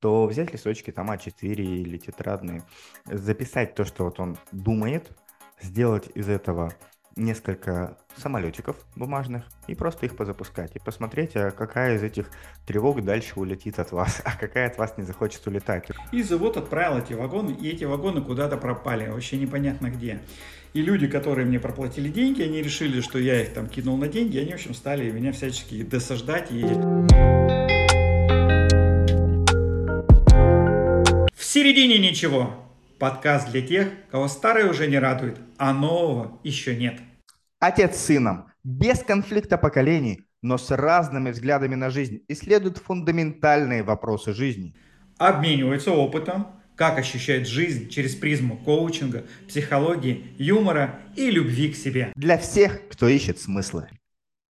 то взять листочки там А4 или тетрадные, записать то, что вот он думает, сделать из этого несколько самолетиков бумажных и просто их позапускать. И посмотреть, а какая из этих тревог дальше улетит от вас, а какая от вас не захочет улетать. И завод отправил эти вагоны, и эти вагоны куда-то пропали, вообще непонятно где. И люди, которые мне проплатили деньги, они решили, что я их там кинул на деньги, они, в общем, стали меня всячески досаждать и... середине ничего. Подкаст для тех, кого старое уже не радует, а нового еще нет. Отец с сыном, без конфликта поколений, но с разными взглядами на жизнь, исследуют фундаментальные вопросы жизни. Обмениваются опытом, как ощущает жизнь через призму коучинга, психологии, юмора и любви к себе. Для всех, кто ищет смыслы.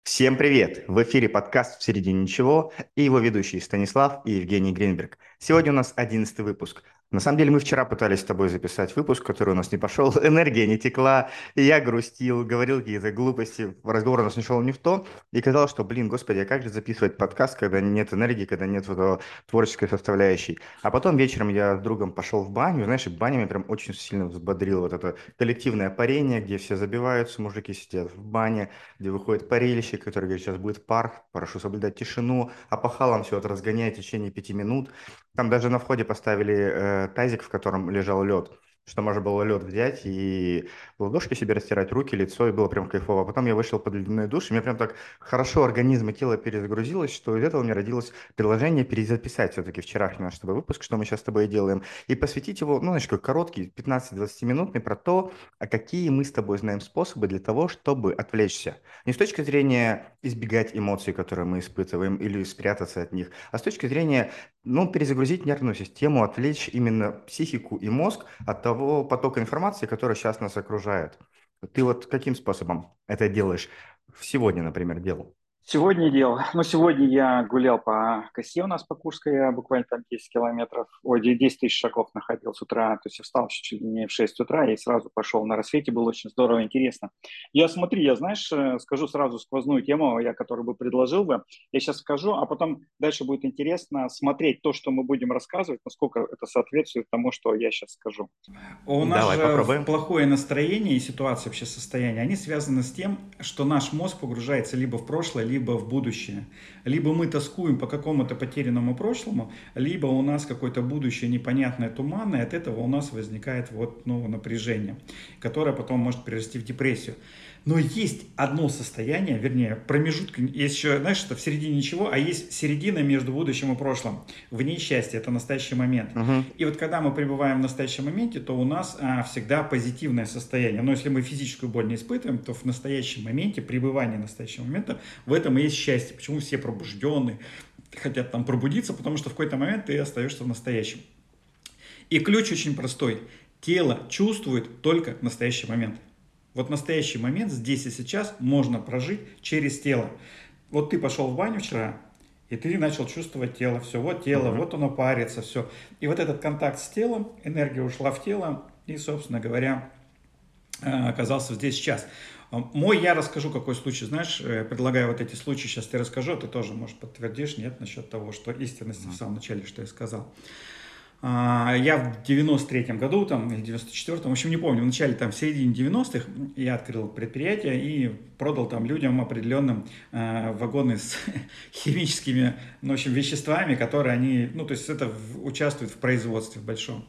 Всем привет! В эфире подкаст «В середине ничего» и его ведущие Станислав и Евгений Гринберг. Сегодня у нас одиннадцатый выпуск. На самом деле мы вчера пытались с тобой записать выпуск, который у нас не пошел, энергия не текла, и я грустил, говорил какие-то глупости, разговор у нас не шел не в то, и казалось, что, блин, господи, а как же записывать подкаст, когда нет энергии, когда нет вот творческой составляющей. А потом вечером я с другом пошел в баню, знаешь, и баня меня прям очень сильно взбодрила, вот это коллективное парение, где все забиваются, мужики сидят в бане, где выходит парильщик, который говорит, сейчас будет пар, прошу соблюдать тишину, а по халам все это разгоняет в течение пяти минут. Там даже на входе поставили э, тазик, в котором лежал лед что можно было лед взять и в ладошки себе растирать руки, лицо, и было прям кайфово. Потом я вышел под ледяной душ, и мне прям так хорошо организм и тело перезагрузилось, что из этого у меня родилось предложение перезаписать все-таки вчерашний наш с тобой выпуск, что мы сейчас с тобой делаем, и посвятить его, ну, знаешь, как короткий, 15-20 минутный, про то, а какие мы с тобой знаем способы для того, чтобы отвлечься. Не с точки зрения избегать эмоций, которые мы испытываем, или спрятаться от них, а с точки зрения, ну, перезагрузить нервную систему, отвлечь именно психику и мозг от того, потока информации, который сейчас нас окружает. Ты вот каким способом это делаешь? Сегодня, например, делал? Сегодня делал. Ну, сегодня я гулял по косе у нас по Курской, я буквально там 10 километров, ой, 10 тысяч шагов находил с утра. То есть я встал чуть ли не в 6 утра и сразу пошел на рассвете. Было очень здорово, интересно. Я смотри, я, знаешь, э, скажу сразу сквозную тему, я которую бы предложил бы. Я сейчас скажу, а потом дальше будет интересно смотреть то, что мы будем рассказывать, насколько это соответствует тому, что я сейчас скажу. У нас Давай, же попробуем. плохое настроение и ситуация вообще состояние, они связаны с тем, что наш мозг погружается либо в прошлое, либо либо в будущее. Либо мы тоскуем по какому-то потерянному прошлому, либо у нас какое-то будущее непонятное, туманное, от этого у нас возникает вот, ну, напряжение, которое потом может перерасти в депрессию. Но есть одно состояние, вернее, промежуток, есть еще, знаешь, что в середине ничего, а есть середина между будущим и прошлым. В ней счастье, это настоящий момент. Угу. И вот когда мы пребываем в настоящем моменте, то у нас а, всегда позитивное состояние. Но если мы физическую боль не испытываем, то в настоящем моменте, пребывание настоящего момента, в этом и есть счастье. Почему все пробужденные, хотят там пробудиться, потому что в какой-то момент ты остаешься в настоящем. И ключ очень простой. Тело чувствует только настоящий момент. Вот настоящий момент здесь и сейчас можно прожить через тело. Вот ты пошел в баню вчера, и ты начал чувствовать тело, все, вот тело, uh-huh. вот оно парится, все. И вот этот контакт с телом, энергия ушла в тело, и, собственно говоря, э, оказался здесь сейчас. Мой я расскажу, какой случай, знаешь, э, предлагаю вот эти случаи, сейчас ты расскажу, ты тоже, может, подтвердишь, нет, насчет того, что истинности uh-huh. в самом начале, что я сказал. А, я в 93-м году, там, или 94-м, в общем, не помню, в начале, там, в середине 90-х я открыл предприятие и продал там людям определенным э, вагоны с химическими, ну, в общем, веществами, которые они, ну, то есть это в, участвуют в производстве в большом.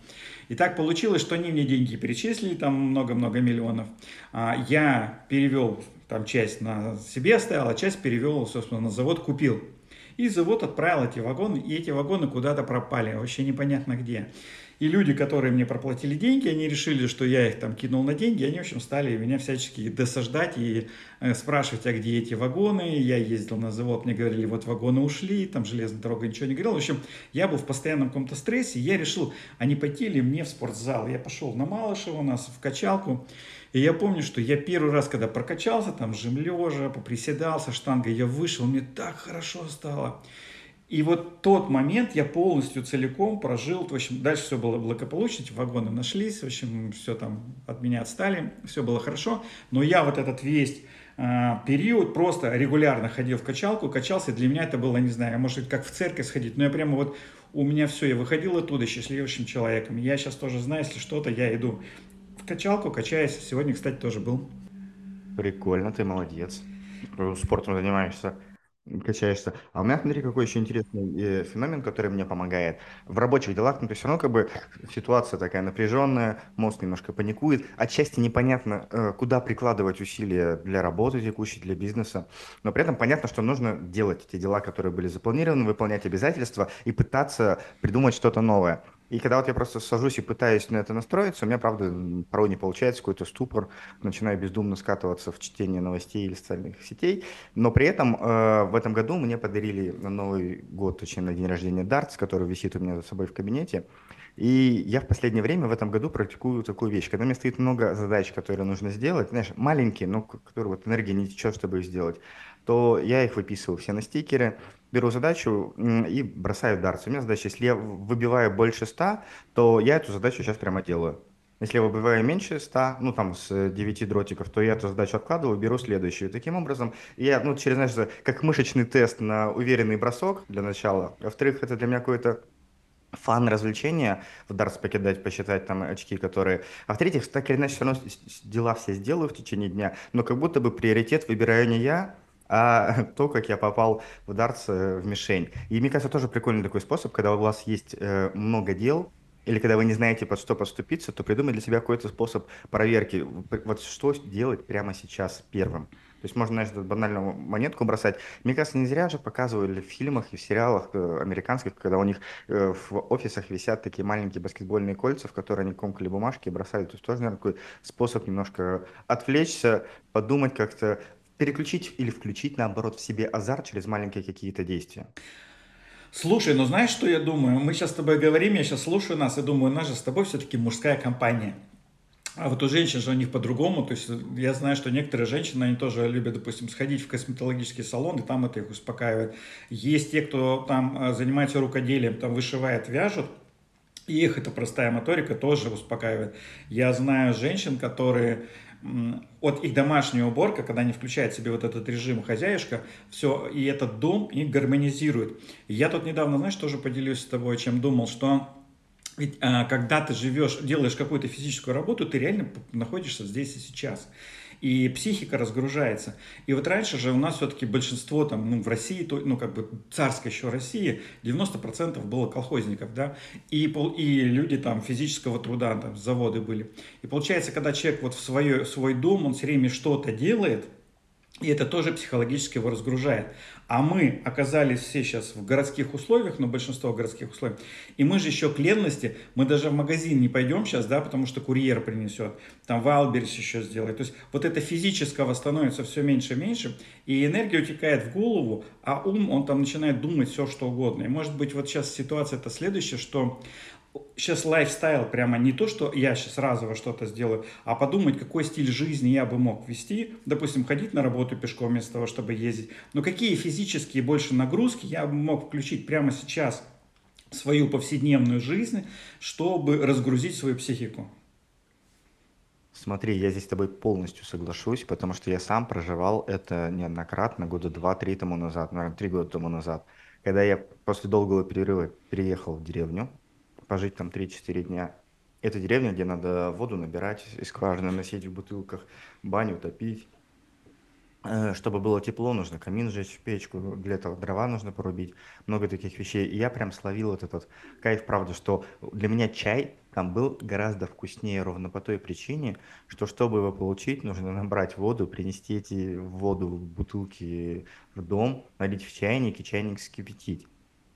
И так получилось, что они мне деньги перечислили, там много-много миллионов. А я перевел там часть на себе оставил, а часть перевел, собственно, на завод купил. И завод отправил эти вагоны, и эти вагоны куда-то пропали, вообще непонятно где. И люди, которые мне проплатили деньги, они решили, что я их там кинул на деньги, они, в общем, стали меня всячески досаждать и э, спрашивать, а где эти вагоны. Я ездил на завод, мне говорили, вот вагоны ушли, там железная дорога ничего не говорила. В общем, я был в постоянном каком-то стрессе, я решил, а не пойти ли мне в спортзал. Я пошел на Малышево у нас в качалку, и я помню, что я первый раз, когда прокачался, там, жим лежа, поприседался, штангой, я вышел, мне так хорошо стало. И вот тот момент я полностью целиком прожил, в общем, дальше все было благополучно, вагоны нашлись, в общем, все там от меня отстали, все было хорошо, но я вот этот весь э, период просто регулярно ходил в качалку, качался, для меня это было, не знаю, может как в церковь сходить, но я прямо вот у меня все, я выходил оттуда счастливейшим человеком. Я сейчас тоже знаю, если что-то, я иду в качалку, качаюсь. Сегодня, кстати, тоже был. Прикольно, ты молодец. Спортом занимаешься качаешься. А у меня, смотри, какой еще интересный э, феномен, который мне помогает. В рабочих делах, ну, то есть все равно как бы ситуация такая напряженная, мозг немножко паникует, отчасти непонятно, э, куда прикладывать усилия для работы текущей, для бизнеса, но при этом понятно, что нужно делать эти дела, которые были запланированы, выполнять обязательства и пытаться придумать что-то новое. И когда вот я просто сажусь и пытаюсь на это настроиться, у меня, правда, порой не получается какой-то ступор, начинаю бездумно скатываться в чтение новостей или социальных сетей, но при этом э, в этом году мне подарили на Новый год, точнее на день рождения дартс, который висит у меня за собой в кабинете, и я в последнее время в этом году практикую такую вещь. Когда у меня стоит много задач, которые нужно сделать, знаешь, маленькие, но которые вот энергия не течет, чтобы их сделать, то я их выписываю все на стикеры, беру задачу и бросаю в У меня задача, если я выбиваю больше 100, то я эту задачу сейчас прямо делаю. Если я выбиваю меньше 100, ну там с 9 дротиков, то я эту задачу откладываю, беру следующую. Таким образом, я, ну, через, знаешь, как мышечный тест на уверенный бросок для начала. Во-вторых, это для меня какое-то фан развлечения в дартс покидать, посчитать там очки, которые... А в-третьих, так или иначе, все равно дела все сделаю в течение дня, но как будто бы приоритет выбираю не я, а то, как я попал в дартс э, в мишень. И мне кажется, тоже прикольный такой способ, когда у вас есть э, много дел, или когда вы не знаете, под что поступиться, то придумать для себя какой-то способ проверки. Вот что делать прямо сейчас первым. То есть можно, знаешь, банальную монетку бросать. Мне кажется, не зря же показывали в фильмах и в сериалах э, американских, когда у них в офисах висят такие маленькие баскетбольные кольца, в которые они комкали бумажки и бросают. То есть тоже, наверное, такой способ немножко отвлечься, подумать как-то, переключить или включить, наоборот, в себе азарт через маленькие какие-то действия. Слушай, ну знаешь, что я думаю? Мы сейчас с тобой говорим, я сейчас слушаю нас и думаю, у нас же с тобой все-таки мужская компания. А вот у женщин же у них по-другому. То есть я знаю, что некоторые женщины, они тоже любят, допустим, сходить в косметологический салон, и там это их успокаивает. Есть те, кто там э, занимается рукоделием, там вышивает, вяжут, и их эта простая моторика тоже успокаивает. Я знаю женщин, которые от их домашняя уборка, когда они включают себе вот этот режим хозяюшка, все, и этот дом их гармонизирует. я тут недавно, знаешь, тоже поделюсь с тобой, чем думал, что ведь а, когда ты живешь, делаешь какую-то физическую работу, ты реально находишься здесь и сейчас и психика разгружается. И вот раньше же у нас все-таки большинство там, ну, в России, ну, как бы царской еще России, 90% было колхозников, да, и, и люди там физического труда, там, заводы были. И получается, когда человек вот в свое, свой дом, он все время что-то делает, и это тоже психологически его разгружает. А мы оказались все сейчас в городских условиях, но ну, большинство городских условий. И мы же еще к ленности, мы даже в магазин не пойдем сейчас, да, потому что курьер принесет, там Wildberries еще сделает. То есть вот это физического становится все меньше и меньше, и энергия утекает в голову, а ум, он там начинает думать все, что угодно. И может быть вот сейчас ситуация это следующая, что сейчас lifestyle прямо не то, что я сейчас разово что-то сделаю, а подумать, какой стиль жизни я бы мог вести. Допустим, ходить на работу пешком вместо того, чтобы ездить. Но какие физические больше нагрузки я бы мог включить прямо сейчас в свою повседневную жизнь, чтобы разгрузить свою психику. Смотри, я здесь с тобой полностью соглашусь, потому что я сам проживал это неоднократно, года два-три тому назад, наверное, три года тому назад, когда я после долгого перерыва переехал в деревню, пожить там 3-4 дня. Это деревня, где надо воду набирать из скважины, носить в бутылках, баню топить. Э, чтобы было тепло, нужно камин сжечь, печку, для этого дрова нужно порубить, много таких вещей. И я прям словил вот этот кайф, правда, что для меня чай там был гораздо вкуснее ровно по той причине, что чтобы его получить, нужно набрать воду, принести эти воду в бутылки в дом, налить в чайник и чайник скипятить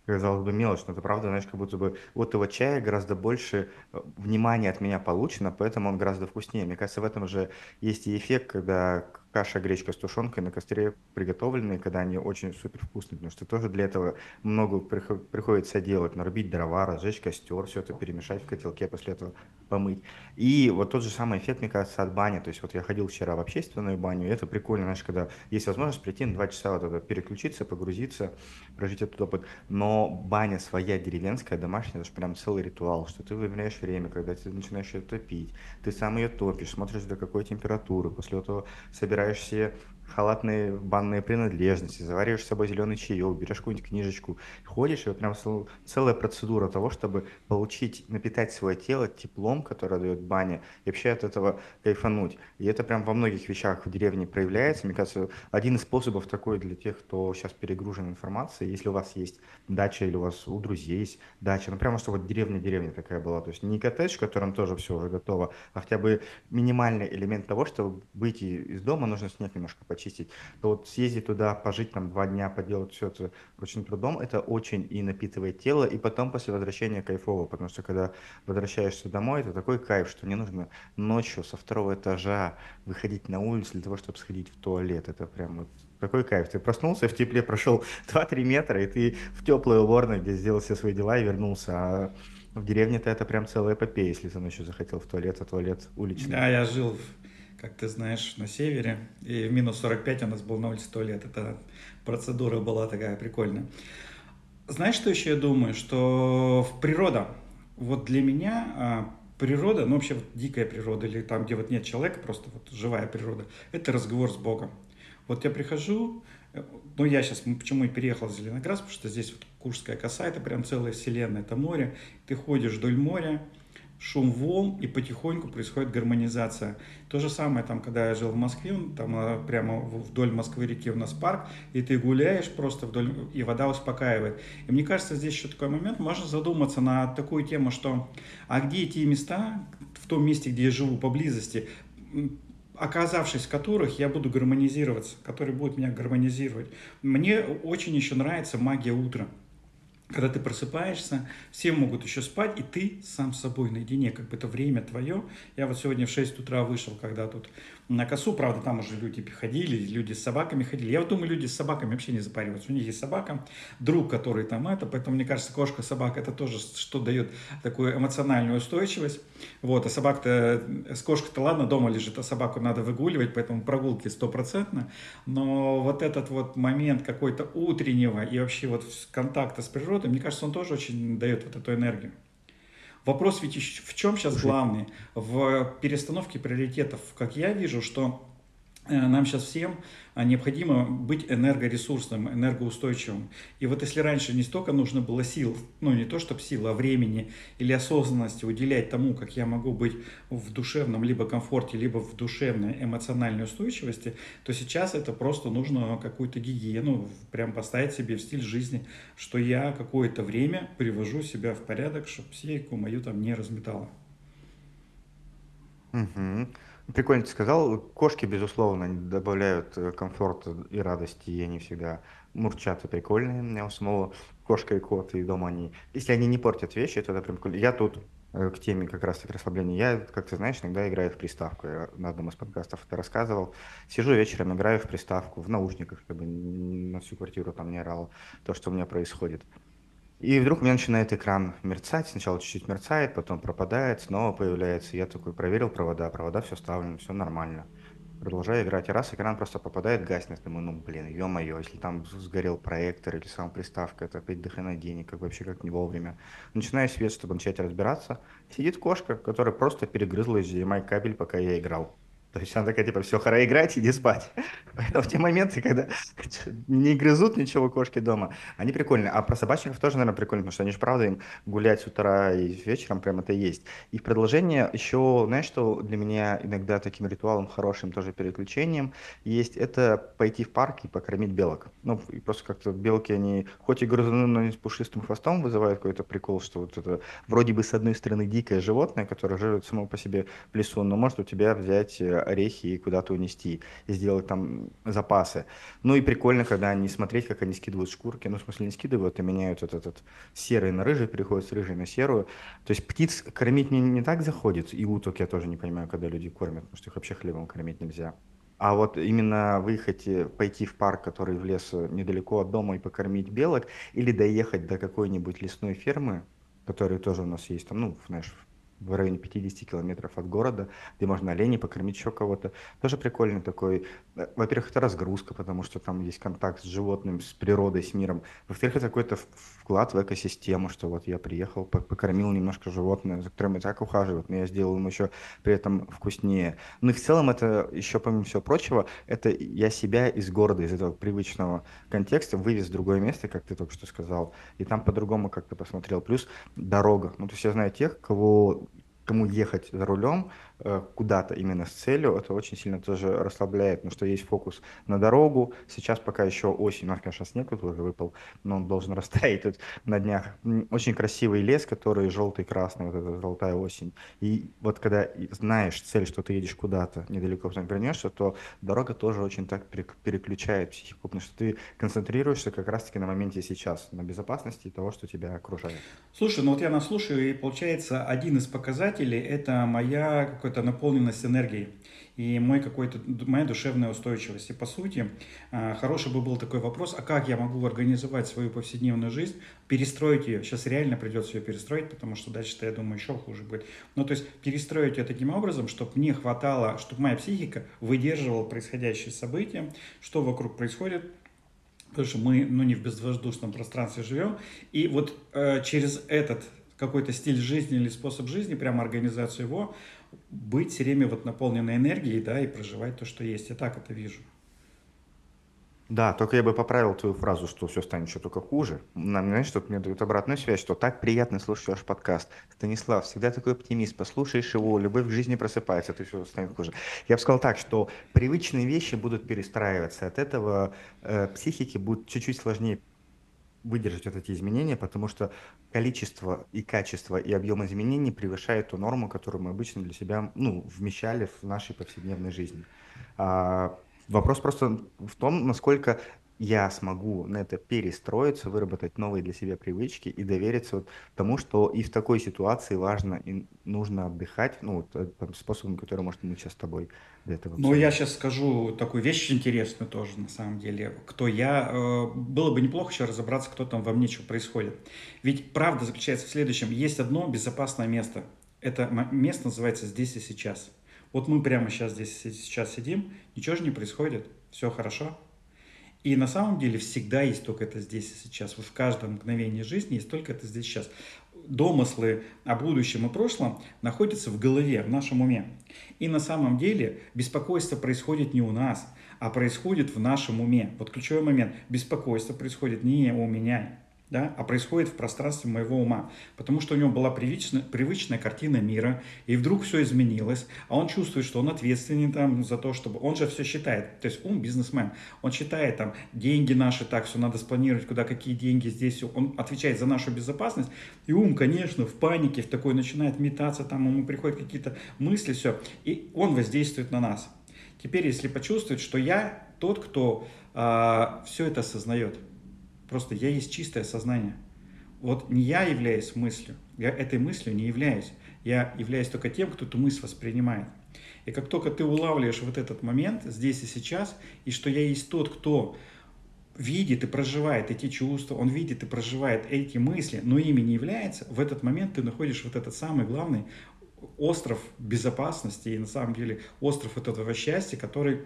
казалось бы, мелочь, но это правда, знаешь, как будто бы вот этого чая гораздо больше э, внимания от меня получено, поэтому он гораздо вкуснее. Мне кажется, в этом же есть и эффект, когда каша, гречка с тушенкой на костре приготовленные, когда они очень супер вкусные, потому что тоже для этого много приходится делать, нарубить дрова, разжечь костер, все это перемешать в котелке, после этого помыть. И вот тот же самый эффект, мне кажется, от бани. То есть вот я ходил вчера в общественную баню, и это прикольно, знаешь, когда есть возможность прийти на два часа вот это переключиться, погрузиться, прожить этот опыт. Но баня своя деревенская, домашняя, это же прям целый ритуал, что ты выбираешь время, когда ты начинаешь ее топить, ты сам ее топишь, смотришь до какой температуры, после этого собираешь собираешь себе халатные банные принадлежности, завариваешь с собой зеленый чаек, берешь какую-нибудь книжечку, ходишь, и вот прям целая процедура того, чтобы получить, напитать свое тело теплом, которое дает баня, и вообще от этого кайфануть. И это прям во многих вещах в деревне проявляется. Мне кажется, один из способов такой для тех, кто сейчас перегружен информацией, если у вас есть дача или у вас у друзей есть дача, ну прямо что вот деревня-деревня такая была, то есть не коттедж, в котором тоже все уже готово, а хотя бы минимальный элемент того, чтобы выйти из дома, нужно снег немножко почистить, то вот съездить туда, пожить там два дня, поделать все это очень трудом, это очень и напитывает тело, и потом после возвращения кайфово, потому что когда возвращаешься домой, это такой кайф, что не нужно ночью со второго этажа выходить на улицу для того, чтобы сходить в туалет, это прям вот какой кайф. Ты проснулся в тепле, прошел 2-3 метра, и ты в теплой уборной, где сделал все свои дела и вернулся. А в деревне-то это прям целая эпопея, если ты ночью захотел в туалет, а туалет уличный. Да, я жил, как ты знаешь, на севере, и в минус 45 у нас был на улице туалет. Это процедура была такая прикольная. Знаешь, что еще я думаю? Что в природа, вот для меня а, природа, ну вообще вот дикая природа, или там, где вот нет человека, просто вот живая природа, это разговор с Богом. Вот я прихожу, э, ну я сейчас, почему и переехал в Зеленоград, потому что здесь вот Куршская коса, это прям целая вселенная, это море. Ты ходишь вдоль моря, шум волн, и потихоньку происходит гармонизация. То же самое, там, когда я жил в Москве, там а, прямо вдоль Москвы реки у нас парк, и ты гуляешь просто вдоль, и вода успокаивает. И мне кажется, здесь еще такой момент, можно задуматься на такую тему, что, а где эти места, в том месте, где я живу, поблизости, оказавшись в которых я буду гармонизироваться, которые будут меня гармонизировать. Мне очень еще нравится магия утра когда ты просыпаешься, все могут еще спать, и ты сам с собой наедине, как бы это время твое. Я вот сегодня в 6 утра вышел, когда тут на косу, правда, там уже люди ходили, люди с собаками ходили. Я вот думаю, люди с собаками вообще не запариваются. У них есть собака, друг, который там это, поэтому, мне кажется, кошка, собака, это тоже что дает такую эмоциональную устойчивость. Вот, а собака-то, с кошкой-то ладно, дома лежит, а собаку надо выгуливать, поэтому прогулки стопроцентно. Но вот этот вот момент какой-то утреннего и вообще вот контакта с природой, мне кажется, он тоже очень дает вот эту энергию. Вопрос ведь в чем сейчас главный? В перестановке приоритетов. Как я вижу, что нам сейчас всем а необходимо быть энергоресурсным, энергоустойчивым. И вот если раньше не столько нужно было сил, ну не то чтобы сил, а времени или осознанности уделять тому, как я могу быть в душевном либо комфорте, либо в душевной эмоциональной устойчивости, то сейчас это просто нужно какую-то гигиену прям поставить себе в стиль жизни, что я какое-то время привожу себя в порядок, чтобы психику мою там не разметало. Угу. Прикольно ты сказал. Кошки, безусловно, добавляют э, комфорта и радости, и они всегда мурчат и прикольные. У меня у самого кошка и кот, и дома они... Если они не портят вещи, то это прям. Я тут э, к теме как раз таки расслабления. Я, как ты знаешь, иногда играю в приставку. Я на одном из подкастов это рассказывал. Сижу вечером, играю в приставку, в наушниках, чтобы на всю квартиру там не орало то, что у меня происходит. И вдруг у меня начинает экран мерцать. Сначала чуть-чуть мерцает, потом пропадает, снова появляется. Я такой проверил провода, провода все ставлено, все нормально. Продолжаю играть, и раз экран просто попадает, гаснет. Думаю, ну блин, ё-моё, если там сгорел проектор или сам приставка, это опять дохрена денег, как вообще как не вовремя. Начинаю свет, чтобы начать разбираться. Сидит кошка, которая просто перегрызла HDMI кабель, пока я играл. То есть она такая, типа, все, хора играть, иди спать. Поэтому в те моменты, когда не грызут ничего кошки дома, они прикольные. А про собачников тоже, наверное, прикольно, потому что они же, правда, им гулять с утра и вечером прям это есть. И в продолжение еще, знаешь, что для меня иногда таким ритуалом хорошим, тоже переключением есть, это пойти в парк и покормить белок. Ну, и просто как-то белки, они, хоть и грызуны, но с пушистым хвостом вызывают какой-то прикол, что вот это вроде бы с одной стороны дикое животное, которое живет само по себе в лесу, но может у тебя взять э, орехи и куда-то унести, и сделать там запасы. Ну и прикольно, когда они смотреть, как они скидывают шкурки, ну в смысле не скидывают, а меняют этот, этот серый на рыжий, переходят с рыжей на серую. То есть птиц кормить мне не так заходит, и уток я тоже не понимаю, когда люди кормят, потому что их вообще хлебом кормить нельзя. А вот именно выехать, пойти в парк, который в лес э, недалеко от дома и покормить белок, или доехать до какой-нибудь лесной фермы, которая тоже у нас есть, там, ну, знаешь, в районе 50 километров от города, где можно оленей покормить, еще кого-то. Тоже прикольный такой. Э, во-первых, это разгрузка, потому что там есть контакт с животным, с природой, с миром. Во-вторых, это какой-то вклад в экосистему, что вот я приехал, покормил немножко животное, за которым и так ухаживают, но я сделал ему еще при этом вкуснее. Ну и в целом это еще, помимо всего прочего, это я себя из города, из этого привычного контекста вывез в другое место, как ты только что сказал, и там по-другому как-то посмотрел. Плюс дорога. Ну, то есть я знаю тех, кого кому ехать за рулем куда-то именно с целью, это очень сильно тоже расслабляет, потому что есть фокус на дорогу. Сейчас пока еще осень, у нас, конечно, снег тут уже выпал, но он должен растаять тут на днях. Очень красивый лес, который желтый-красный, вот эта золотая осень. И вот когда знаешь цель, что ты едешь куда-то, недалеко потом вернешься, то дорога тоже очень так переключает психику, потому что ты концентрируешься как раз-таки на моменте сейчас, на безопасности того, что тебя окружает. Слушай, ну вот я нас слушаю, и получается один из показателей это моя какая-то наполненность энергией и мой какой-то, моя душевная устойчивость. И по сути, а, хороший бы был такой вопрос, а как я могу организовать свою повседневную жизнь, перестроить ее? Сейчас реально придется ее перестроить, потому что дальше-то, я думаю, еще хуже будет. Ну, то есть перестроить ее таким образом, чтобы мне хватало, чтобы моя психика выдерживала происходящие события, что вокруг происходит, потому что мы ну, не в безвоздушном пространстве живем. И вот э, через этот какой-то стиль жизни или способ жизни, прямо организацию его, быть все время вот наполненной энергией, да, и проживать то, что есть. Я так это вижу. Да, только я бы поправил твою фразу, что все станет еще только хуже. Нам, знаешь, что мне дают обратную связь, что так приятно слушать ваш подкаст. Станислав, всегда такой оптимист, послушаешь его, любовь в жизни просыпается, то все станет хуже. Я бы сказал так, что привычные вещи будут перестраиваться, от этого э, психике будет чуть-чуть сложнее выдержать вот эти изменения, потому что количество и качество и объем изменений превышает ту норму, которую мы обычно для себя ну, вмещали в нашей повседневной жизни. А, вопрос просто в том, насколько я смогу на это перестроиться, выработать новые для себя привычки и довериться вот тому, что и в такой ситуации важно и нужно отдыхать, ну, вот, э, способом, который, может, мы сейчас с тобой этого. Ну, я сейчас скажу такую вещь интересную тоже, на самом деле. Кто я? Э, было бы неплохо еще разобраться, кто там во мне, что происходит. Ведь правда заключается в следующем. Есть одно безопасное место. Это место называется «здесь и сейчас». Вот мы прямо сейчас здесь и сейчас сидим, ничего же не происходит, все хорошо, и на самом деле всегда есть только это здесь и сейчас. Вот в каждом мгновении жизни есть только это здесь и сейчас. Домыслы о будущем и прошлом находятся в голове, в нашем уме. И на самом деле беспокойство происходит не у нас, а происходит в нашем уме. Вот ключевой момент. Беспокойство происходит не у меня, да, а происходит в пространстве моего ума. Потому что у него была привычная, привычная картина мира, и вдруг все изменилось, а он чувствует, что он ответственен там за то, чтобы... Он же все считает, то есть ум бизнесмен, он считает там деньги наши, так, все надо спланировать, куда какие деньги здесь, он отвечает за нашу безопасность, и ум, конечно, в панике, в такой начинает метаться, там ему приходят какие-то мысли, все, и он воздействует на нас. Теперь, если почувствовать, что я тот, кто а, все это осознает, Просто я есть чистое сознание. Вот не я являюсь мыслью, я этой мыслью не являюсь. Я являюсь только тем, кто эту мысль воспринимает. И как только ты улавливаешь вот этот момент здесь и сейчас, и что я есть тот, кто видит и проживает эти чувства, он видит и проживает эти мысли, но ими не является, в этот момент ты находишь вот этот самый главный остров безопасности и на самом деле остров вот этого счастья, который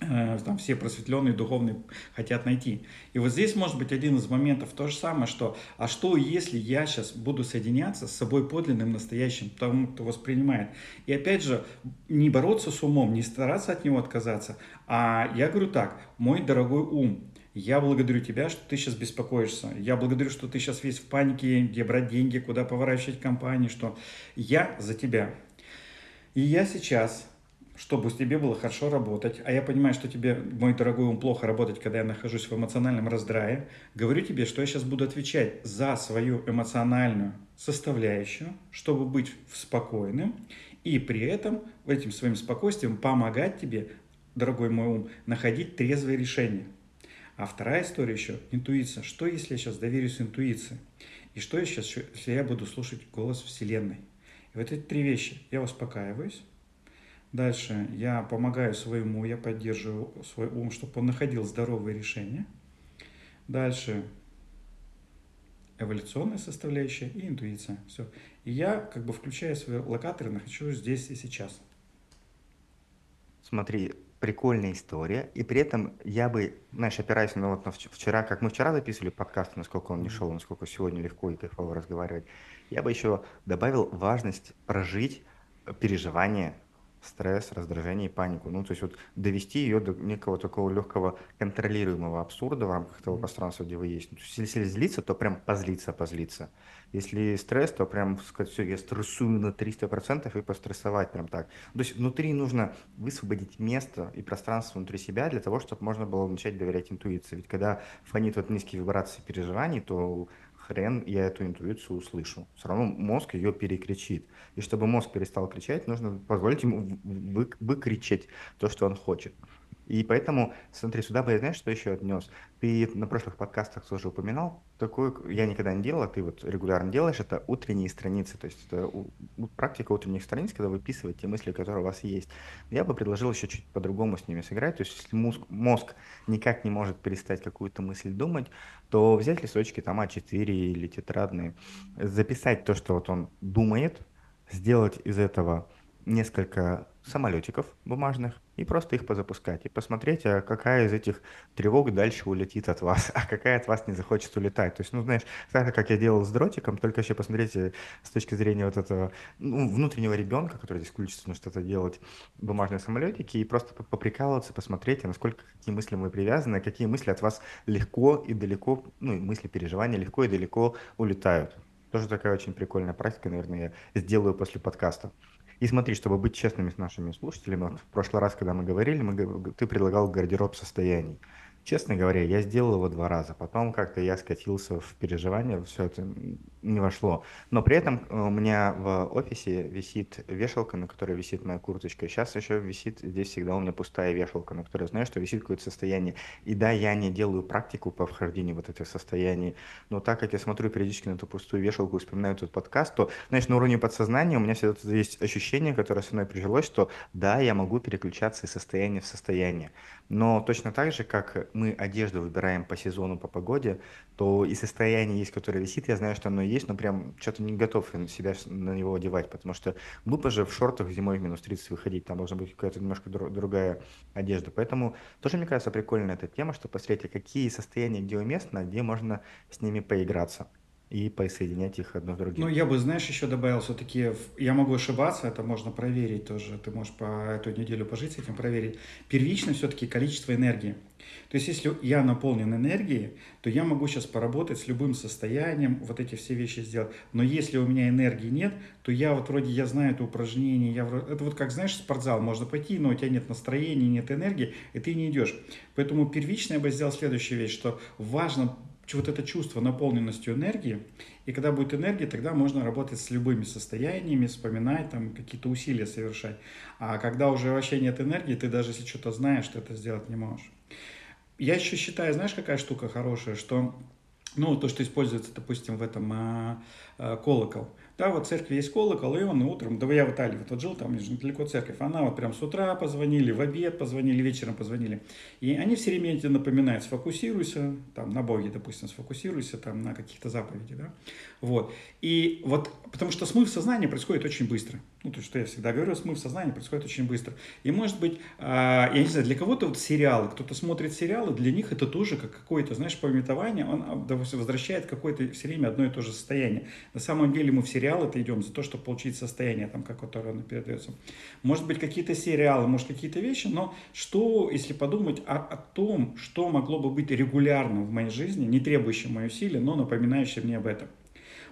там все просветленные, духовные хотят найти. И вот здесь может быть один из моментов то же самое, что а что если я сейчас буду соединяться с собой подлинным, настоящим, тому, кто воспринимает. И опять же, не бороться с умом, не стараться от него отказаться, а я говорю так, мой дорогой ум, я благодарю тебя, что ты сейчас беспокоишься. Я благодарю, что ты сейчас весь в панике, где брать деньги, куда поворачивать компании, что я за тебя. И я сейчас чтобы тебе было хорошо работать, а я понимаю, что тебе, мой дорогой ум, плохо работать, когда я нахожусь в эмоциональном раздрае, говорю тебе, что я сейчас буду отвечать за свою эмоциональную составляющую, чтобы быть спокойным, и при этом этим своим спокойствием помогать тебе, дорогой мой ум, находить трезвые решения. А вторая история еще – интуиция. Что, если я сейчас доверюсь интуиции? И что я сейчас, если я буду слушать голос Вселенной? И вот эти три вещи. Я успокаиваюсь, Дальше я помогаю своему, я поддерживаю свой ум, чтобы он находил здоровые решения. Дальше эволюционная составляющая и интуиция. Все. И я как бы включаю свои локаторы, нахожусь здесь и сейчас. Смотри, прикольная история, и при этом я бы, знаешь, опираясь на вот на вчера, как мы вчера записывали подкаст, насколько он не шел, насколько сегодня легко и кайфово разговаривать, я бы еще добавил важность прожить переживание стресс, раздражение и панику. Ну, то есть вот довести ее до некого такого легкого контролируемого абсурда в рамках того пространства, где вы есть. Ну, если злиться, то прям позлиться, позлиться. Если стресс, то прям сказать, все, я стрессую на 300% и пострессовать прям так. То есть внутри нужно высвободить место и пространство внутри себя для того, чтобы можно было начать доверять интуиции. Ведь когда фонит вот низкие вибрации переживаний, то хрен я эту интуицию услышу. Все равно мозг ее перекричит. И чтобы мозг перестал кричать, нужно позволить ему вы, выкричать то, что он хочет. И поэтому, смотри, сюда бы, знаешь, что еще отнес? Ты на прошлых подкастах тоже упоминал, такую, я никогда не делал, а ты вот регулярно делаешь, это утренние страницы, то есть это у, практика утренних страниц, когда вы выписываете те мысли, которые у вас есть. Я бы предложил еще чуть по-другому с ними сыграть, то есть если мозг, мозг никак не может перестать какую-то мысль думать, то взять листочки там А4 или тетрадные, записать то, что вот он думает, сделать из этого несколько самолетиков бумажных и просто их позапускать. И посмотреть, а какая из этих тревог дальше улетит от вас, а какая от вас не захочет улетать. То есть, ну, знаешь, так как я делал с дротиком, только еще посмотрите с точки зрения вот этого ну, внутреннего ребенка, который здесь включится на что-то делать, бумажные самолетики, и просто поприкалываться, посмотреть, а насколько какие мысли мы привязаны, какие мысли от вас легко и далеко, ну, мысли, переживания легко и далеко улетают. Тоже такая очень прикольная практика, наверное, я сделаю после подкаста. И смотри, чтобы быть честными с нашими слушателями, вот в прошлый раз, когда мы говорили, мы, ты предлагал гардероб состояний. Честно говоря, я сделал его два раза. Потом как-то я скатился в переживания, все это не вошло. Но при этом э, у меня в офисе висит вешалка, на которой висит моя курточка. Сейчас еще висит, здесь всегда у меня пустая вешалка, на которой знаю, что висит какое-то состояние. И да, я не делаю практику по вхождению вот этих состояний, но так как я смотрю периодически на эту пустую вешалку и вспоминаю этот подкаст, то, знаешь, на уровне подсознания у меня всегда есть ощущение, которое со мной прижилось, что да, я могу переключаться из состояния в состояние. Но точно так же, как мы одежду выбираем по сезону, по погоде, то и состояние есть, которое висит, я знаю, что оно есть, но прям что-то не готов себя на него одевать, потому что глупо же в шортах зимой в минус 30 выходить, там должна быть какая-то немножко другая одежда. Поэтому тоже, мне кажется, прикольная эта тема, что посмотрите, какие состояния где уместно, где можно с ними поиграться и присоединять их одно с другим. Ну, я бы, знаешь, еще добавил все-таки, я могу ошибаться, это можно проверить тоже, ты можешь по эту неделю пожить с этим, проверить. Первично все-таки количество энергии. То есть, если я наполнен энергией, то я могу сейчас поработать с любым состоянием, вот эти все вещи сделать. Но если у меня энергии нет, то я вот вроде, я знаю это упражнение, я, это вот как, знаешь, спортзал, можно пойти, но у тебя нет настроения, нет энергии, и ты не идешь. Поэтому первично я бы сделал следующую вещь, что важно вот это чувство наполненностью энергии, и когда будет энергия, тогда можно работать с любыми состояниями, вспоминать, там, какие-то усилия совершать. А когда уже вообще нет энергии, ты даже если что-то знаешь, ты это сделать не можешь. Я еще считаю, знаешь, какая штука хорошая, что ну, то, что используется, допустим, в этом а, а, колокол. Да, вот в церкви есть колокол, и он утром, да я в Италии вот жил, там недалеко церковь, она вот прям с утра позвонили, в обед позвонили, вечером позвонили. И они все время тебе напоминают, сфокусируйся, там, на Боге, допустим, сфокусируйся, там, на каких-то заповедях, да. Вот. И вот, потому что смыв сознания происходит очень быстро. Ну, то, что я всегда говорю, смыв сознания происходит очень быстро. И, может быть, э, я не знаю, для кого-то вот сериалы, кто-то смотрит сериалы, для них это тоже как какое-то, знаешь, пометование, он а, возвращает какое-то все время одно и то же состояние. На самом деле мы в сериалы-то идем за то, чтобы получить состояние, там, как которое оно передается. Может быть, какие-то сериалы, может, какие-то вещи, но что, если подумать о, о том, что могло бы быть регулярным в моей жизни, не требующим мои усилия, но напоминающим мне об этом.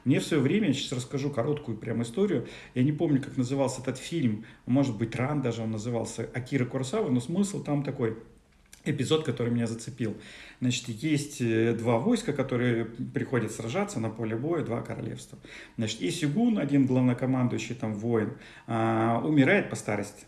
Мне в свое время, я сейчас расскажу короткую прям историю, я не помню, как назывался этот фильм, может быть, Ран даже он назывался, Акира Курсава, но смысл там такой, эпизод, который меня зацепил. Значит, есть э, два войска, которые приходят сражаться на поле боя, два королевства. Значит, и Сигун, один главнокомандующий там воин, а, умирает по старости.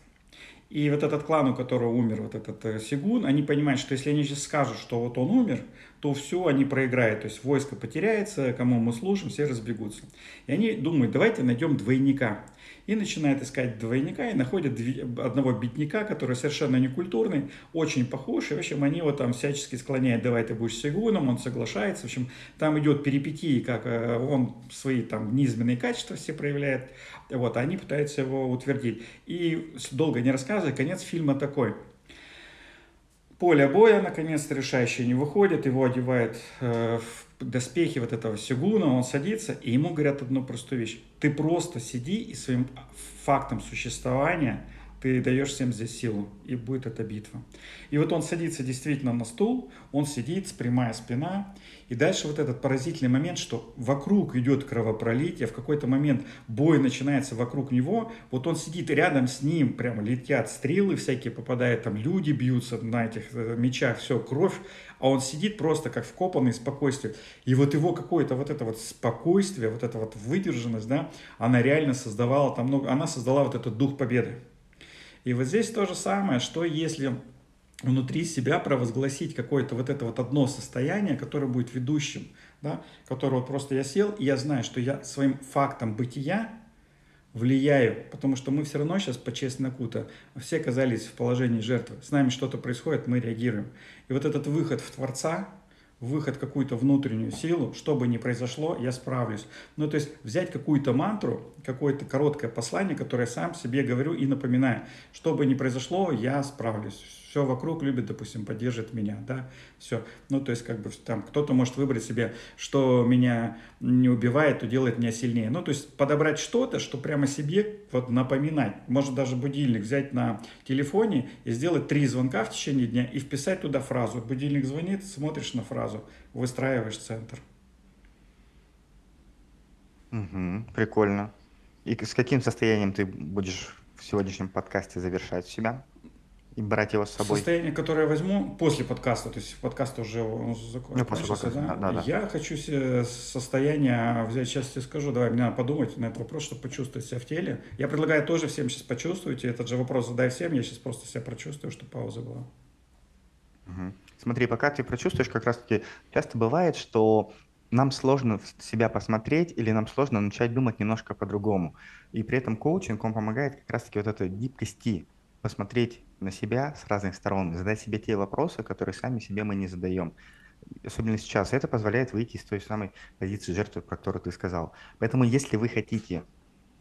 И вот этот клан, у которого умер вот этот э, Сигун, они понимают, что если они сейчас скажут, что вот он умер, то все они проиграют. То есть войско потеряется, кому мы служим, все разбегутся. И они думают, давайте найдем двойника и начинает искать двойника, и находят одного бедняка, который совершенно некультурный, очень похож, и, в общем, они его там всячески склоняют, давай ты будешь сигуном, он соглашается, в общем, там идет перипетии, как э, он свои там низменные качества все проявляет, вот, а они пытаются его утвердить. И долго не рассказывая, конец фильма такой – поле боя, наконец-то решающий не выходит, его одевает э, в доспехи вот этого Сигуна, он садится, и ему говорят одну простую вещь. Ты просто сиди и своим фактом существования ты даешь всем здесь силу, и будет эта битва. И вот он садится действительно на стул, он сидит, прямая спина, и дальше вот этот поразительный момент, что вокруг идет кровопролитие, в какой-то момент бой начинается вокруг него, вот он сидит рядом с ним, прямо летят стрелы всякие, попадают там, люди бьются на этих э, мечах, все, кровь, а он сидит просто как вкопанный спокойствие. И вот его какое-то вот это вот спокойствие, вот эта вот выдержанность, да, она реально создавала там много, она создала вот этот дух победы. И вот здесь то же самое, что если внутри себя провозгласить какое-то вот это вот одно состояние, которое будет ведущим, да, которое вот просто я сел, и я знаю, что я своим фактом бытия влияю, потому что мы все равно сейчас по честно накута, все оказались в положении жертвы, с нами что-то происходит, мы реагируем. И вот этот выход в Творца, выход в какую-то внутреннюю силу, что бы ни произошло, я справлюсь. Ну, то есть взять какую-то мантру, какое-то короткое послание, которое я сам себе говорю и напоминаю, что бы ни произошло, я справлюсь все вокруг любит, допустим, поддержит меня, да, все. Ну, то есть, как бы там кто-то может выбрать себе, что меня не убивает, то делает меня сильнее. Ну, то есть, подобрать что-то, что прямо себе вот напоминать. Может даже будильник взять на телефоне и сделать три звонка в течение дня и вписать туда фразу. Будильник звонит, смотришь на фразу, выстраиваешь центр. Угу, прикольно. И с каким состоянием ты будешь в сегодняшнем подкасте завершать себя? И брать его с собой. Состояние, которое я возьму после подкаста, то есть подкаст уже закончился, ну, после подкаста, да? Да, да. я хочу состояние взять, сейчас тебе скажу, давай, мне надо подумать на этот вопрос, чтобы почувствовать себя в теле. Я предлагаю тоже всем сейчас почувствовать, и этот же вопрос задай всем, я сейчас просто себя прочувствую, чтобы пауза была. Угу. Смотри, пока ты прочувствуешь, как раз-таки часто бывает, что нам сложно себя посмотреть или нам сложно начать думать немножко по-другому. И при этом коучинг, он помогает как раз-таки вот этой гибкости, посмотреть на себя с разных сторон, задать себе те вопросы, которые сами себе мы не задаем. Особенно сейчас. Это позволяет выйти из той самой позиции жертвы, про которую ты сказал. Поэтому, если вы хотите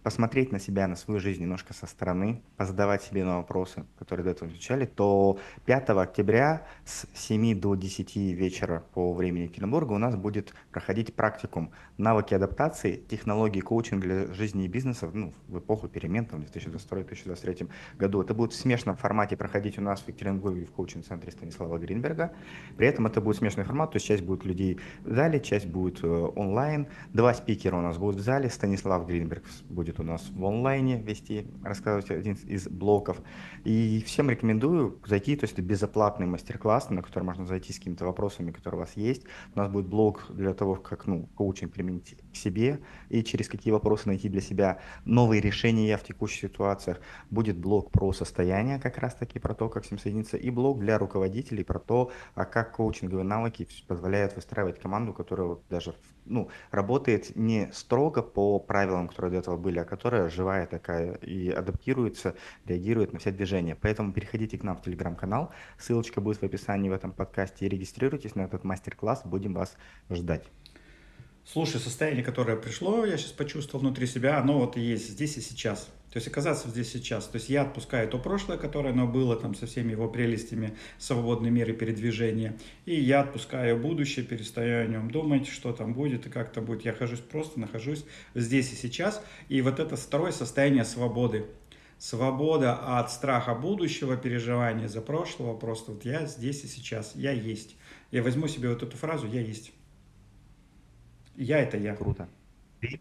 посмотреть на себя, на свою жизнь немножко со стороны, позадавать себе на вопросы, которые до этого изучали, то 5 октября с 7 до 10 вечера по времени Екатеринбурга у нас будет проходить практикум навыки адаптации, технологии коучинга для жизни и бизнеса ну, в эпоху перемен там, в 2022-2023 году. Это будет в смешанном формате проходить у нас в Екатеринбурге в коучинг-центре Станислава Гринберга. При этом это будет смешанный формат, то есть часть будет людей в зале, часть будет э, онлайн. Два спикера у нас будут в зале, Станислав Гринберг будет у нас в онлайне вести, рассказывать один из блоков. И всем рекомендую зайти, то есть это безоплатный мастер-класс, на который можно зайти с какими-то вопросами, которые у вас есть. У нас будет блок для того, как ну, коучинг применить к себе и через какие вопросы найти для себя новые решения в текущих ситуациях. Будет блок про состояние, как раз таки про то, как с ним соединиться, и блок для руководителей про то, а как коучинговые навыки позволяют выстраивать команду, которая вот даже ну, работает не строго по правилам, которые до этого были, а которая живая такая и адаптируется, реагирует на все движения. Поэтому переходите к нам в телеграм-канал, ссылочка будет в описании в этом подкасте, и регистрируйтесь на этот мастер-класс, будем вас ждать. Слушай, состояние, которое пришло, я сейчас почувствовал внутри себя, оно вот и есть здесь и сейчас. То есть оказаться здесь сейчас. То есть я отпускаю то прошлое, которое оно было там со всеми его прелестями, свободной меры передвижения. И я отпускаю будущее, перестаю о нем думать, что там будет и как там будет. Я хожусь просто, нахожусь здесь и сейчас. И вот это второе состояние свободы. Свобода от страха будущего, переживания за прошлого. Просто вот я здесь и сейчас. Я есть. Я возьму себе вот эту фразу «я есть». Я это я. Круто. Ты,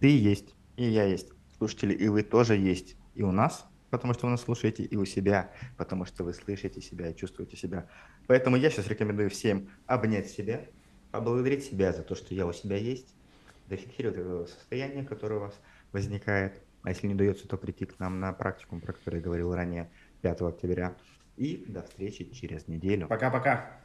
ты есть, и я есть слушатели, и вы тоже есть и у нас, потому что вы нас слушаете, и у себя, потому что вы слышите себя и чувствуете себя. Поэтому я сейчас рекомендую всем обнять себя, поблагодарить себя за то, что я у себя есть, зафиксировать это состояние, которое у вас возникает. А если не удается, то прийти к нам на практикум, про который я говорил ранее, 5 октября. И до встречи через неделю. Пока-пока.